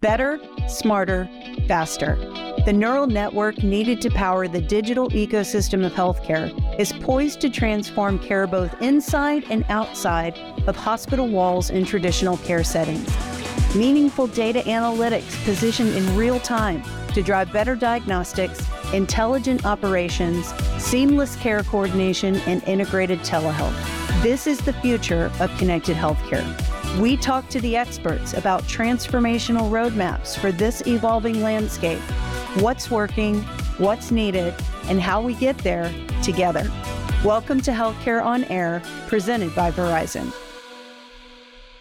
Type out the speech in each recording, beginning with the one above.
Better, smarter, faster. The neural network needed to power the digital ecosystem of healthcare is poised to transform care both inside and outside of hospital walls in traditional care settings. Meaningful data analytics positioned in real time to drive better diagnostics, intelligent operations, seamless care coordination, and integrated telehealth. This is the future of connected healthcare. We talk to the experts about transformational roadmaps for this evolving landscape, what's working, what's needed, and how we get there together. Welcome to Healthcare on Air, presented by Verizon.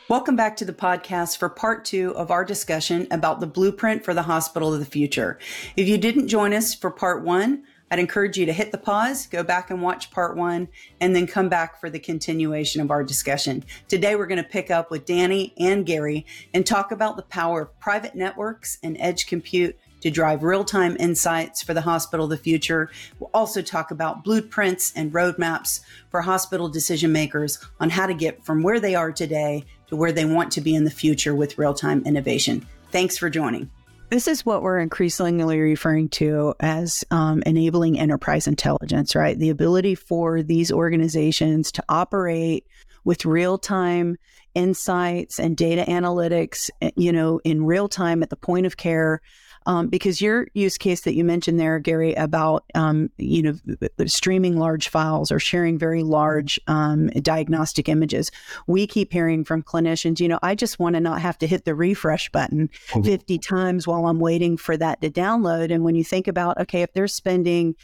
Welcome back to the podcast for part two of our discussion about the blueprint for the hospital of the future. If you didn't join us for part one, I'd encourage you to hit the pause, go back and watch part one, and then come back for the continuation of our discussion. Today, we're going to pick up with Danny and Gary and talk about the power of private networks and edge compute to drive real time insights for the hospital of the future. We'll also talk about blueprints and roadmaps for hospital decision makers on how to get from where they are today to where they want to be in the future with real time innovation. Thanks for joining. This is what we're increasingly referring to as um, enabling enterprise intelligence, right? The ability for these organizations to operate with real time insights and data analytics, eh, you know, in real time at the point of care um, because your use case that you mentioned there, Gary, about um, you know streaming large files or sharing very large um, diagnostic images, we keep hearing from clinicians, you know, I just want to not have to hit the refresh button mm-hmm. 50 times while I'm waiting for that to download. And when you think about, okay, if they're spending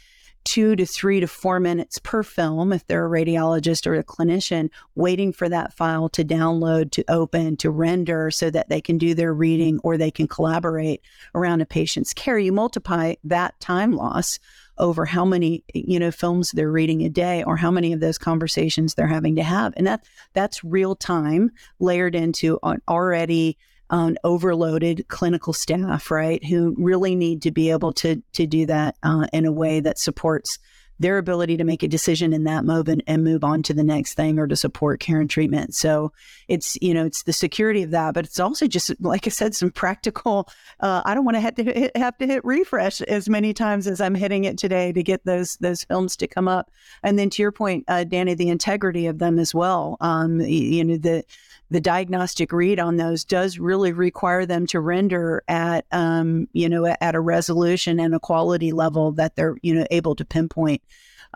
two to three to four minutes per film if they're a radiologist or a clinician waiting for that file to download to open to render so that they can do their reading or they can collaborate around a patient's care. You multiply that time loss over how many you know films they're reading a day or how many of those conversations they're having to have. And that that's real time layered into an already um, overloaded clinical staff, right, who really need to be able to to do that uh, in a way that supports their ability to make a decision in that moment and move on to the next thing or to support care and treatment. So it's, you know, it's the security of that, but it's also just, like I said, some practical, uh, I don't want to have to hit, have to hit refresh as many times as I'm hitting it today to get those, those films to come up. And then to your point, uh, Danny, the integrity of them as well. Um, you know, the, the diagnostic read on those does really require them to render at um, you know at a resolution and a quality level that they're you know able to pinpoint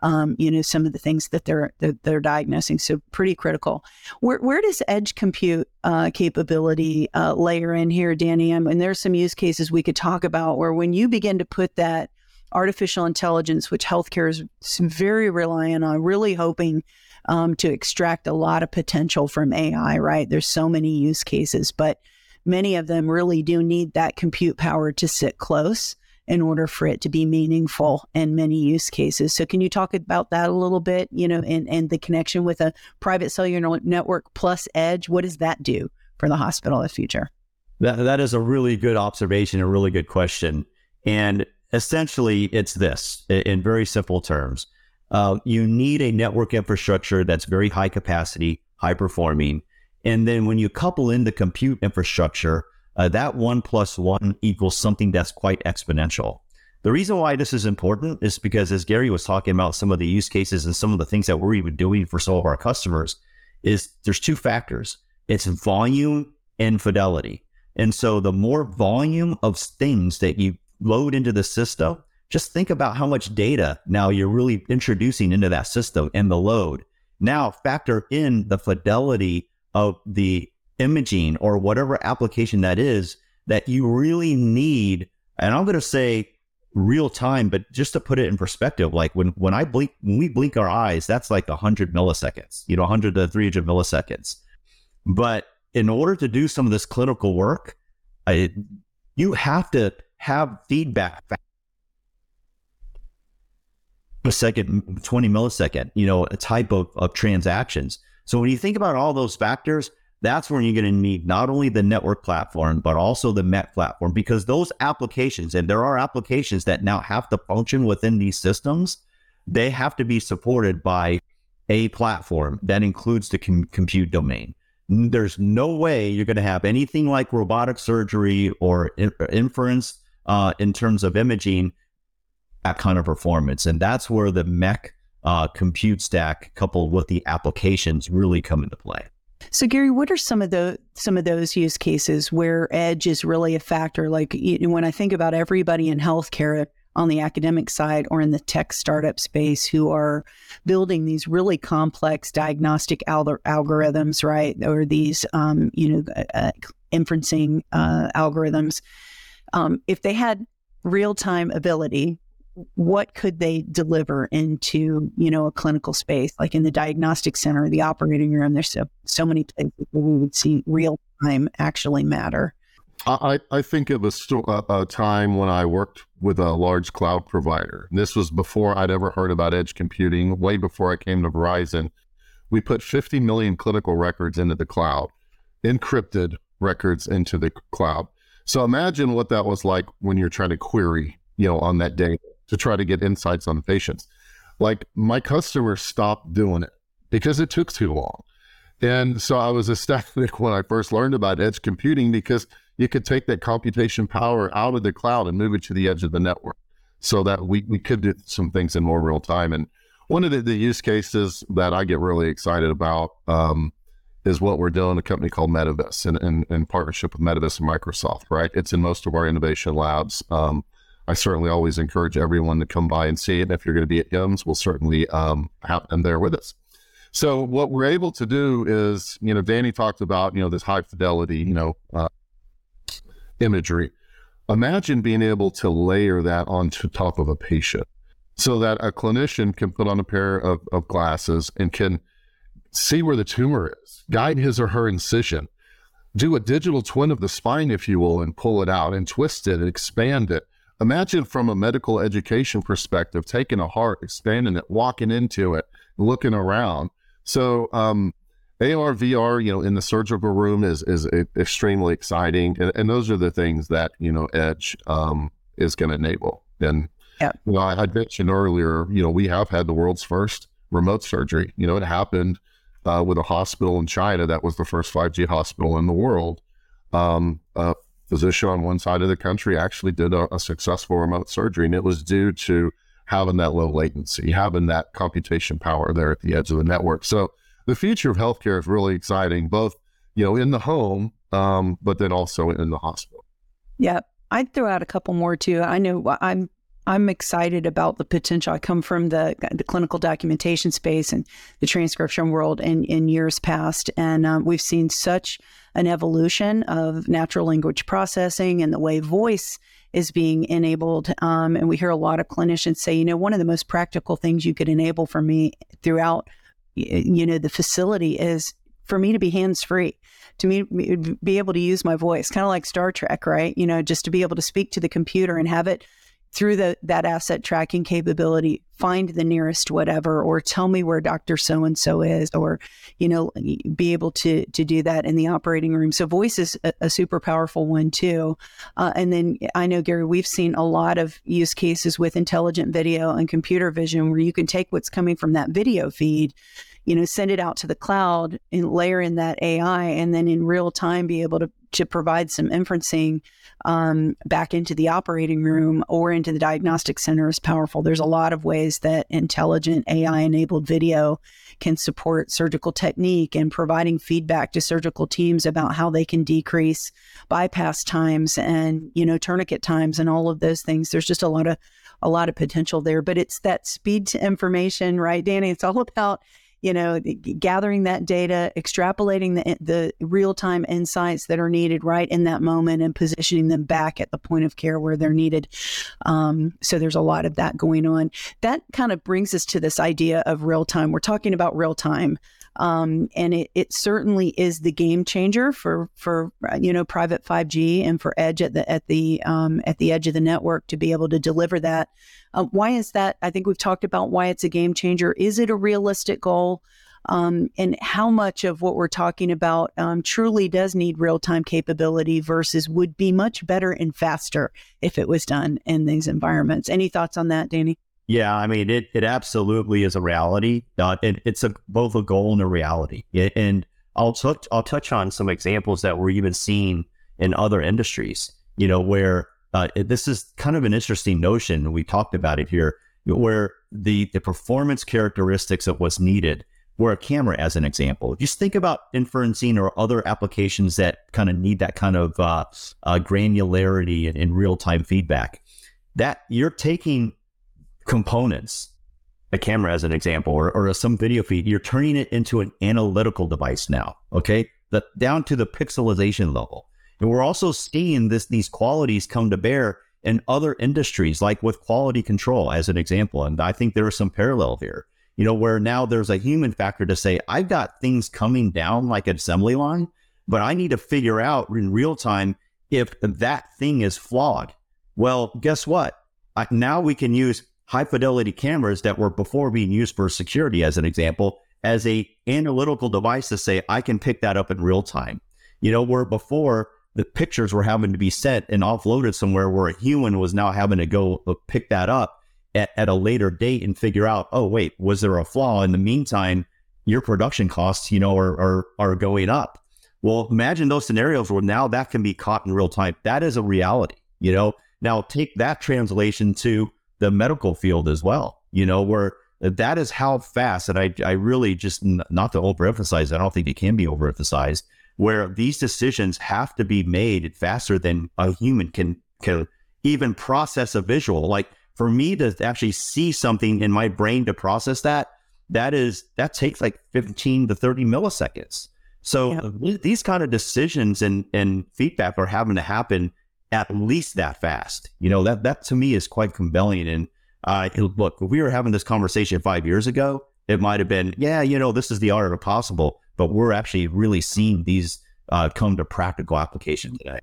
um, you know some of the things that they're that they're diagnosing. So pretty critical. Where, where does edge compute uh, capability uh, layer in here danny? And there's some use cases we could talk about where when you begin to put that artificial intelligence which healthcare is very reliant on really hoping um, to extract a lot of potential from AI, right? There's so many use cases, but many of them really do need that compute power to sit close in order for it to be meaningful in many use cases. So can you talk about that a little bit, you know, and, and the connection with a private cellular network plus edge? What does that do for the hospital of the future? That, that is a really good observation, a really good question. And essentially it's this in very simple terms. Uh, you need a network infrastructure that's very high capacity, high performing. And then when you couple in the compute infrastructure, uh, that one plus one equals something that's quite exponential. The reason why this is important is because, as Gary was talking about, some of the use cases and some of the things that we're even doing for some of our customers is there's two factors it's volume and fidelity. And so the more volume of things that you load into the system, just think about how much data now you're really introducing into that system and the load. Now factor in the fidelity of the imaging or whatever application that is that you really need. And I'm going to say real time, but just to put it in perspective, like when, when I blink, when we blink our eyes, that's like 100 milliseconds, you know, 100 to 300 milliseconds. But in order to do some of this clinical work, I, you have to have feedback a second, 20 millisecond, you know, a type of, of transactions. So when you think about all those factors, that's when you're going to need not only the network platform, but also the MEC platform, because those applications, and there are applications that now have to function within these systems, they have to be supported by a platform that includes the com- compute domain. there's no way you're going to have anything like robotic surgery or in- inference uh, in terms of imaging that kind of performance. And that's where the MEC uh, compute stack coupled with the applications really come into play. So, Gary, what are some of the some of those use cases where edge is really a factor? Like when I think about everybody in healthcare on the academic side or in the tech startup space who are building these really complex diagnostic al- algorithms, right, or these um, you know uh, uh inferencing uh, algorithms, um, if they had real time ability what could they deliver into you know a clinical space like in the diagnostic center the operating room there's so, so many places where we would see real time actually matter I, I think of a, a, time when I worked with a large cloud provider. This was before I'd ever heard about edge computing, way before I came to Verizon. We put 50 million clinical records into the cloud, encrypted records into the cloud. So imagine what that was like when you're trying to query, you know, on that day to try to get insights on patients. Like my customers stopped doing it because it took too long. And so I was ecstatic when I first learned about edge computing because you could take that computation power out of the cloud and move it to the edge of the network so that we, we could do some things in more real time. And one of the, the use cases that I get really excited about um, is what we're doing, a company called Medivis in, in, in, partnership with Medivis and Microsoft, right? It's in most of our innovation labs. Um, I certainly always encourage everyone to come by and see it. And If you're going to be at HIMSS, we'll certainly um, have them there with us. So what we're able to do is, you know, Danny talked about, you know, this high fidelity, you know, uh, imagery. Imagine being able to layer that onto top of a patient so that a clinician can put on a pair of, of glasses and can see where the tumor is, guide his or her incision, do a digital twin of the spine, if you will, and pull it out and twist it and expand it Imagine from a medical education perspective, taking a heart, expanding it, walking into it, looking around. So, um, AR, VR, you know, in the surgical room is is extremely exciting, and, and those are the things that you know Edge um, is going to enable. And yeah. you know, I, I mentioned earlier, you know, we have had the world's first remote surgery. You know, it happened uh, with a hospital in China that was the first 5G hospital in the world. Um, uh, physician on one side of the country actually did a, a successful remote surgery, and it was due to having that low latency, having that computation power there at the edge of the network. So the future of healthcare is really exciting, both you know in the home, um, but then also in the hospital. Yeah, I'd throw out a couple more too. I know I'm I'm excited about the potential. I come from the the clinical documentation space and the transcription world in in years past, and um, we've seen such an evolution of natural language processing and the way voice is being enabled. Um, and we hear a lot of clinicians say, you know, one of the most practical things you could enable for me throughout, you know, the facility is for me to be hands free to me be able to use my voice kind of like star trek right you know just to be able to speak to the computer and have it through the, that asset tracking capability, find the nearest whatever, or tell me where Dr. So and so is, or, you know, be able to, to do that in the operating room. So voice is a, a super powerful one too. Uh, and then I know, Gary, we've seen a lot of use cases with intelligent video and computer vision where you can take what's coming from that video feed you know, send it out to the cloud and layer in that AI, and then in real time be able to to provide some inferencing um, back into the operating room or into the diagnostic center is powerful. There's a lot of ways that intelligent AI enabled video can support surgical technique and providing feedback to surgical teams about how they can decrease bypass times and you know tourniquet times and all of those things. There's just a lot of a lot of potential there, but it's that speed to information, right, Danny? It's all about you know, gathering that data, extrapolating the, the real time insights that are needed right in that moment and positioning them back at the point of care where they're needed. Um, so there's a lot of that going on. That kind of brings us to this idea of real time. We're talking about real time. Um, and it, it certainly is the game changer for for you know private 5G and for edge at the at the um, at the edge of the network to be able to deliver that uh, why is that? I think we've talked about why it's a game changer. Is it a realistic goal? Um, and how much of what we're talking about um, truly does need real time capability versus would be much better and faster if it was done in these environments. Any thoughts on that, Danny? Yeah, I mean, it, it absolutely is a reality. Uh, it, it's a, both a goal and a reality. It, and I'll touch I'll touch on some examples that we're even seeing in other industries. You know, where uh, this is kind of an interesting notion. We talked about it here, where the the performance characteristics of what's needed. Where a camera, as an example, just think about inferencing or other applications that kind of need that kind of uh, uh, granularity and, and real time feedback. That you're taking components a camera as an example or, or some video feed, you're turning it into an analytical device now. Okay. The, down to the pixelization level. And we're also seeing this these qualities come to bear in other industries, like with quality control, as an example. And I think there is some parallel here, you know, where now there's a human factor to say, I've got things coming down like an assembly line, but I need to figure out in real time if that thing is flawed. Well, guess what? I, now we can use high fidelity cameras that were before being used for security, as an example, as a analytical device to say, I can pick that up in real time. You know, where before the pictures were having to be sent and offloaded somewhere where a human was now having to go uh, pick that up at, at a later date and figure out, oh, wait, was there a flaw? In the meantime, your production costs, you know, are, are, are going up. Well, imagine those scenarios where now that can be caught in real time. That is a reality, you know. Now take that translation to the medical field as well, you know, where that is how fast, and I, I really just, not to overemphasize, I don't think it can be overemphasized, where these decisions have to be made faster than a human can, can even process a visual. Like for me to actually see something in my brain to process that, that is, that takes like 15 to 30 milliseconds. So yeah. these kind of decisions and, and feedback are having to happen at least that fast. You know, that that to me is quite compelling. And uh, look, if we were having this conversation five years ago, it might have been, yeah, you know, this is the art of possible. But we're actually really seeing these uh, come to practical application today.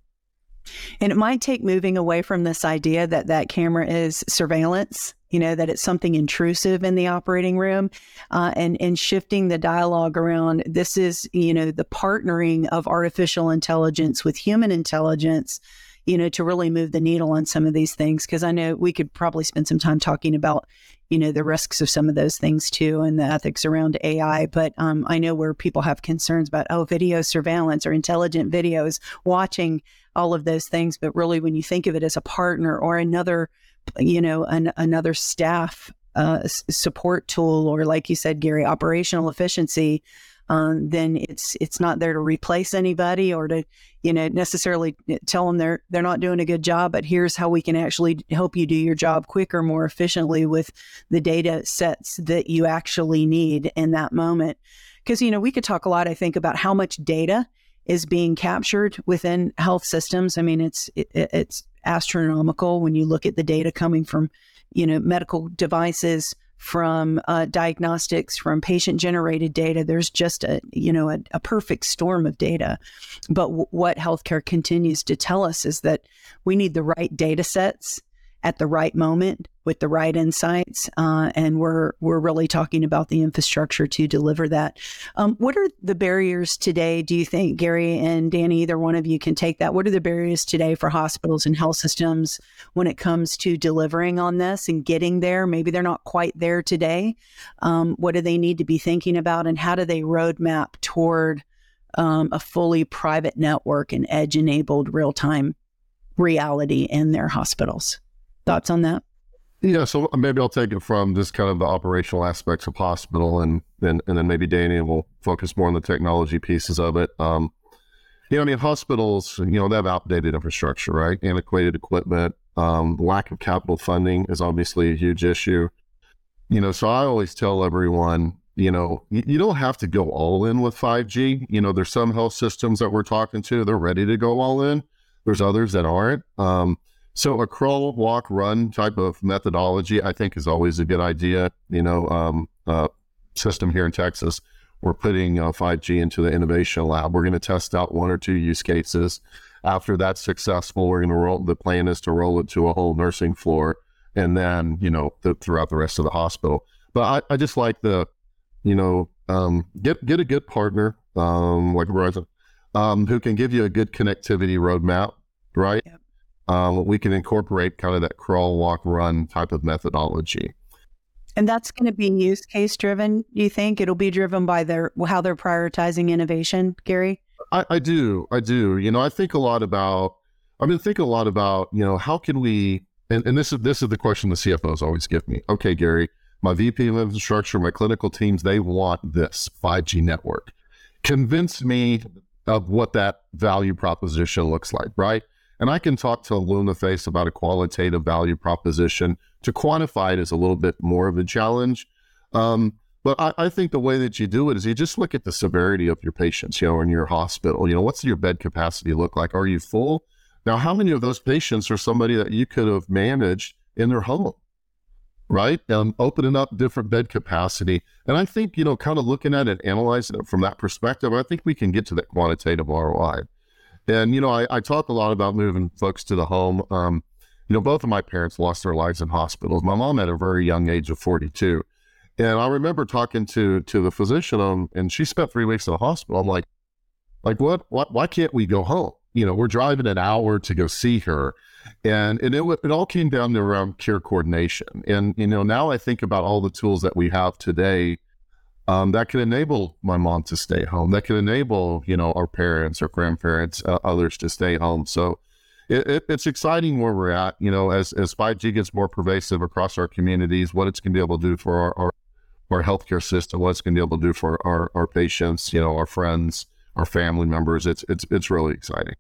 And it might take moving away from this idea that that camera is surveillance, you know, that it's something intrusive in the operating room, uh, and and shifting the dialogue around this is, you know, the partnering of artificial intelligence with human intelligence you know, to really move the needle on some of these things. Cause I know we could probably spend some time talking about, you know, the risks of some of those things too and the ethics around AI. But um, I know where people have concerns about, oh, video surveillance or intelligent videos, watching all of those things. But really, when you think of it as a partner or another, you know, an, another staff uh, support tool, or like you said, Gary, operational efficiency, um, then it's it's not there to replace anybody or to you know necessarily tell them they're they're not doing a good job. But here's how we can actually help you do your job quicker, more efficiently with the data sets that you actually need in that moment. Because you know we could talk a lot, I think, about how much data is being captured within health systems. I mean, it's it, it's astronomical when you look at the data coming from you know medical devices from uh, diagnostics, from patient generated data. There's just a you know a, a perfect storm of data. But w- what healthcare continues to tell us is that we need the right data sets at the right moment with the right insights, uh, and we're we're really talking about the infrastructure to deliver that. Um, what are the barriers today? Do you think Gary and Danny, either one of you, can take that? What are the barriers today for hospitals and health systems when it comes to delivering on this and getting there? Maybe they're not quite there today. Um, what do they need to be thinking about, and how do they roadmap toward um, a fully private network and edge enabled real time reality in their hospitals? Thoughts on that? Yeah, so maybe I'll take it from just kind of the operational aspects of hospital, and then and then maybe Danny will focus more on the technology pieces of it. Um, you know, I mean, hospitals, you know, they have outdated infrastructure, right? Antiquated equipment. Um, lack of capital funding is obviously a huge issue. You know, so I always tell everyone, you know, you, don't have to go all in with 5G. You know, there's some health systems that we're talking to, they're ready to go all in. There's others that aren't. Um, so a crawl, walk, run type of methodology, I think, is always a good idea. You know, um, uh, system here in Texas, we're putting uh, 5G into the innovation lab. We're going to test out one or two use cases. After that's successful, we're going to roll. The plan is to roll it to a whole nursing floor, and then you know throughout the rest of the hospital. But I, I just like the, you know, um, get get a good partner um, like Verizon, um, who can give you a good connectivity roadmap, right? Yep um, we can incorporate kind of that crawl, walk, run type of methodology. And that's going to be use case driven. You think it'll be driven by their how they're prioritizing innovation, Gary? I, I do. I do. You know, I think a lot about. I've been thinking a lot about. You know, how can we? And, and this is this is the question the CFOs always give me. Okay, Gary, my VP of infrastructure, my clinical teams, they want this 5G network. Convince me of what that value proposition looks like, right? And I can talk to Lunaface about a qualitative value proposition. To quantify it is a little bit more of a challenge. Um, but I, I, think the way that you do it is you just look at the severity of your patients, you know, in your hospital. You know, what's your bed capacity look like? Are you full? Now, how many of those patients are somebody that you could have managed in their home? Right? Um, opening up different bed capacity. And I think, you know, kind of looking at it, analyzing it from that perspective, I think we can get to that quantitative ROI. And, you know, I, I talk a lot about moving folks to the home. Um, you know, both of my parents lost their lives in hospitals. My mom at a very young age of 42. And I remember talking to to the physician, um, and she spent three weeks in the hospital. I'm like, like what? Why, why can't we go home? You know, we're driving an hour to go see her, and and it it all came down to around care coordination. And you know, now I think about all the tools that we have today um, that can enable my mom to stay home. That can enable, you know, our parents or grandparents, uh, others to stay home. So it, it, it's exciting where we're at, you know, as, as 5G gets more pervasive across our communities, what it's going to be able to do for our, our, our healthcare system, what it's going to be able to do for our, our patients, you know, our friends, our family members. It's, it's, it's really exciting.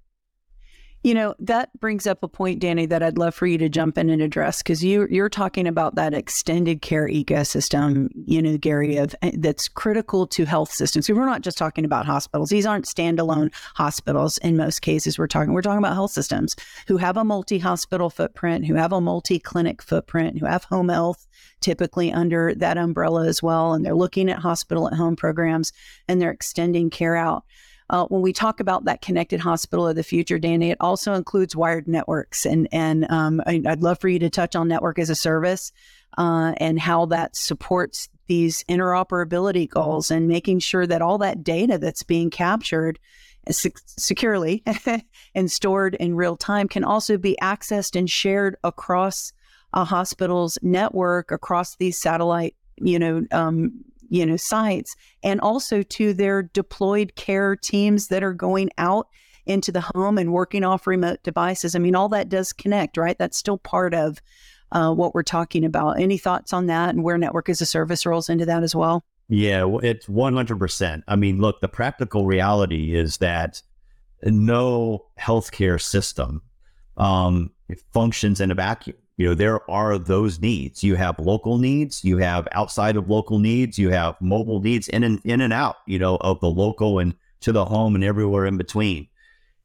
You know, that brings up a point, Danny, that I'd love for you to jump in and address because you you're talking about that extended care ecosystem, you know, Gary, of eh, that's critical to health systems. We're not just talking about hospitals. These aren't standalone hospitals in most cases. We're talking we're talking about health systems who have a multi-hospital footprint, who have a multi-clinic footprint, who have home health typically under that umbrella as well. And they're looking at hospital at home programs and they're extending care out. Uh, when we talk about that connected hospital of the future, Danny, it also includes wired networks, and and um, I'd love for you to touch on network as a service uh, and how that supports these interoperability goals and making sure that all that data that's being captured securely and stored in real time can also be accessed and shared across a hospital's network across these satellite you know um, you know sites and also to their deployed care teams that are going out into the home and working off remote devices. I mean all that does connect right? That's still part of uh, what we're talking about. Any thoughts on that and where network as a service rolls into that as well? Yeah it's 100% i mean look the practical reality is that no healthcare system um, functions in a vacuum you know there are those needs. You have local needs you have outside of local needs you have mobile needs in and in and out you know of the local and to the home and everywhere in between.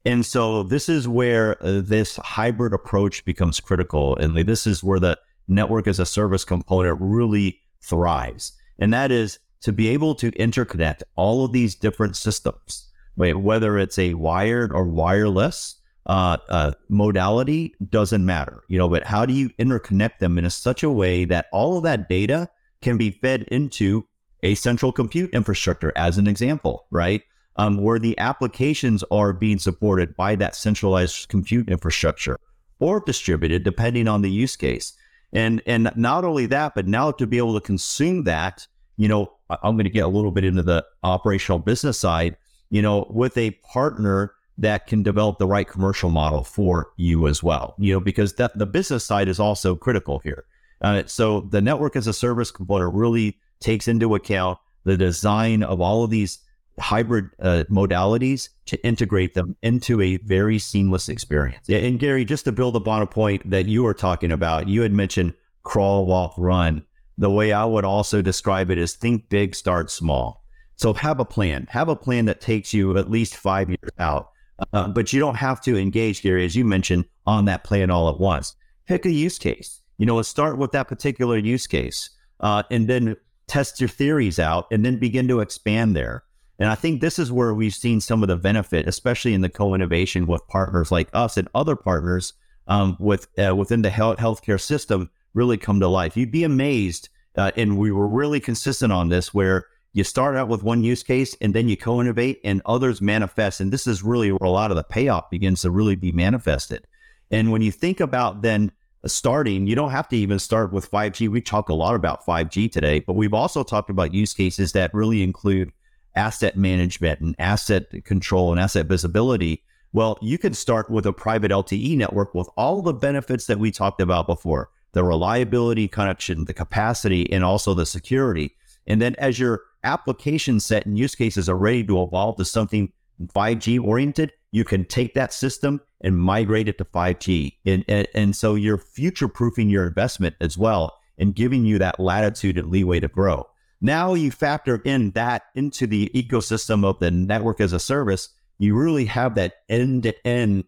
And so this is where uh, this hybrid approach becomes critical and this is where the network as a service component really thrives. And that is to be able to interconnect all of these different systems whether it's a wired or wireless uh, uh, modality doesn't matter, you know, but how do you interconnect them in a, such a way that all of that data can be fed into a central compute infrastructure, as an example, right? Um, where the applications are being supported by that centralized compute infrastructure or distributed, depending on the use case. And and not only that, but now to be able to consume that, you know, I'm going to get a little bit into the operational business side, you know, with a partner that can develop the right commercial model for you as well. You know, because that the business side is also critical here. Uh, so the network as a service component really takes into account the design of all of these hybrid uh, modalities to integrate them into a very seamless experience. And Gary, just to build upon a point that you were talking about, you had mentioned crawl, walk, run. The way I would also describe it is think big, start small. So have a plan. Have a plan that takes you at least five years out. Uh, but you don't have to engage, Gary, as you mentioned, on that plan all at once. Pick a use case. You know, let's start with that particular use case uh, and then test your theories out and then begin to expand there. And I think this is where we've seen some of the benefit, especially in the co-innovation with partners like us and other partners um, with uh, within the health healthcare system really come to life. You'd be amazed, uh, and we were really consistent on this, where you start out with one use case and then you co-innovate and others manifest and this is really where a lot of the payoff begins to really be manifested and when you think about then uh, starting, you don't have to even start with 5G. We talk a lot about 5G today, but we've also talked about use cases that really include asset management and asset control and asset visibility. Well, you can start with a private LTE network with all the benefits that we talked about before the reliability, connection, the capacity, and also the security. And then as your application set and use cases are ready to evolve to something 5G oriented, you can take that system and migrate it to 5G. And, and, and so you're future proofing your investment as well and giving you that latitude and leeway to grow. Now you factor in that into the ecosystem of the network as a service, you really have that end to end,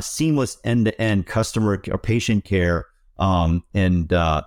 seamless end to end customer or patient care um, and uh,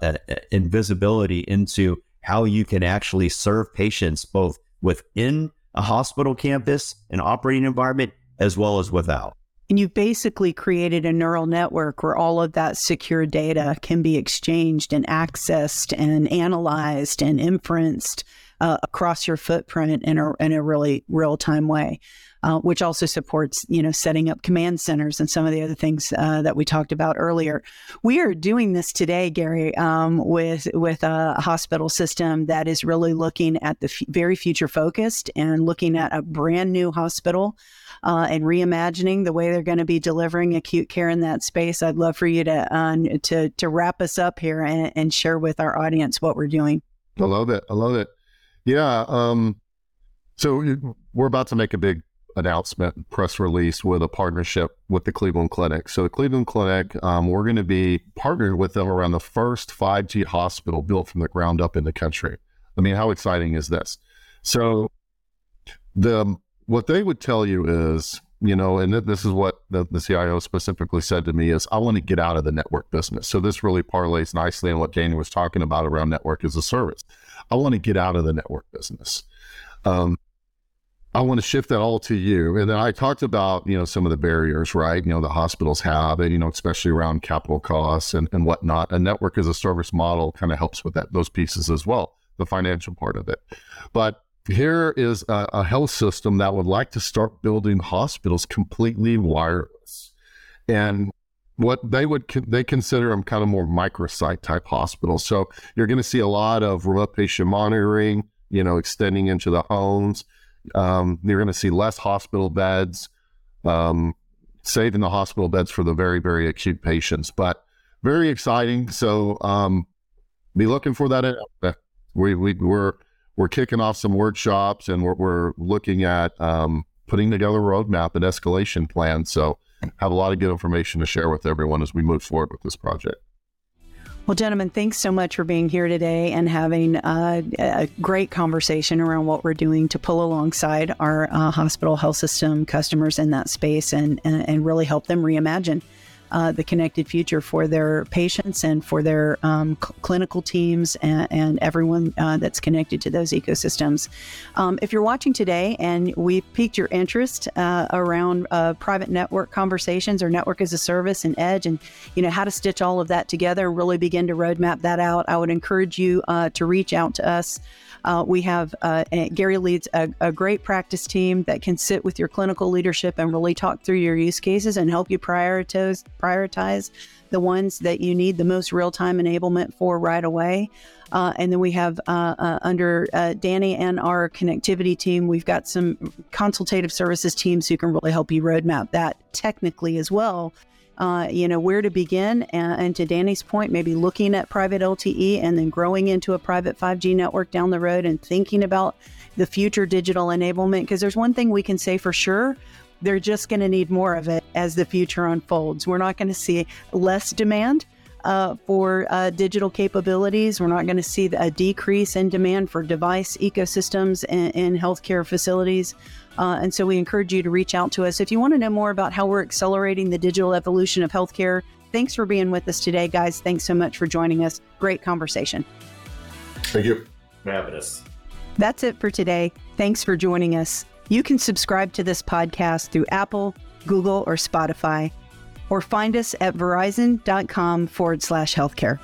and visibility into how you can actually serve patients both within a hospital campus, and operating environment, as well as without. And you've basically created a neural network where all of that secure data can be exchanged and accessed and analyzed and inferenced uh, across your footprint in a, in a really real time way uh, which also supports you know setting up command centers and some of the other things uh, that we talked about earlier. We are doing this today, Gary, um, with with a hospital system that is really looking at the f- very future focused and looking at a brand new hospital. Uh, and reimagining the way they're going to be delivering acute care in that space. I'd love for you to uh, to to wrap us up here and, and, share with our audience what we're doing. I love it. I love it. Yeah. Um, so we're about to make a big announcement, press release with a partnership with the Cleveland Clinic. So, the Cleveland Clinic, um, we're going to be partnered with them around the first 5G hospital built from the ground up in the country. I mean, how exciting is this? So, the what they would tell you is, you know, and this is what the, the CIO specifically said to me is, I want to get out of the network business. So this really parlays nicely in what Danny was talking about around network as a service. I want to get out of the network business. Um, I want to shift that all to you. And then I talked about, you know, some of the barriers, right? You know, the hospitals have, and, you know, especially around capital costs and, and whatnot. A network as a service model kind of helps with that, those pieces as well, the financial part of it. But here is a, a health system that would like to start building hospitals completely wireless. And what they would they consider them kind of more microsite type hospitals. So you're going to see a lot of remote patient monitoring, you know, extending into the homes um, you're going to see less hospital beds, um, saving the hospital beds for the very, very acute patients. But very exciting. So um, be looking for that. We, we, we're, we're kicking off some workshops and we're, we're looking at um, putting together a roadmap and escalation plan. So have a lot of good information to share with everyone as we move forward with this project. Well, gentlemen, thanks so much for being here today and having uh, a great conversation around what we're doing to pull alongside our uh, hospital health system customers in that space and, and, and really help them reimagine uh, the connected future for their patients and for their um, cl- clinical teams and, and everyone uh, that's connected to those ecosystems. Um, if you're watching today and we piqued your interest uh, around uh, private network conversations or network as a service and edge, and you know how to stitch all of that together, really begin to roadmap that out, I would encourage you uh, to reach out to us. Uh, we have uh, Gary leads a, a, great practice team that can sit with your clinical leadership and really talk through your use cases and help you prioritize prioritize the ones that you need the most real time enablement for right away. Uh, and then we have uh, uh, under uh, Danny and our connectivity team, we've got some consultative services teams who can really help you roadmap that technically as well uh, you know, where to begin. And, and, to Danny's point, maybe looking at private LTE and then growing into a private 5G network down the road and thinking about the future digital enablement. Because there's one thing we can say for sure they're just going to need more of it as the future unfolds. We're not going to see less demand. Uh, for uh, digital capabilities. We're not going to see a decrease in demand for device ecosystems in, in healthcare facilities. Uh, and so we encourage you to reach out to us. If you want to know more about how we're accelerating the digital evolution of healthcare, thanks for being with us today, guys. Thanks so much for joining us. Great conversation. Thank you for having us. That's it for today. Thanks for joining us. You can subscribe to this podcast through Apple, Google, or Spotify, or find us at verizon.com forward slash healthcare.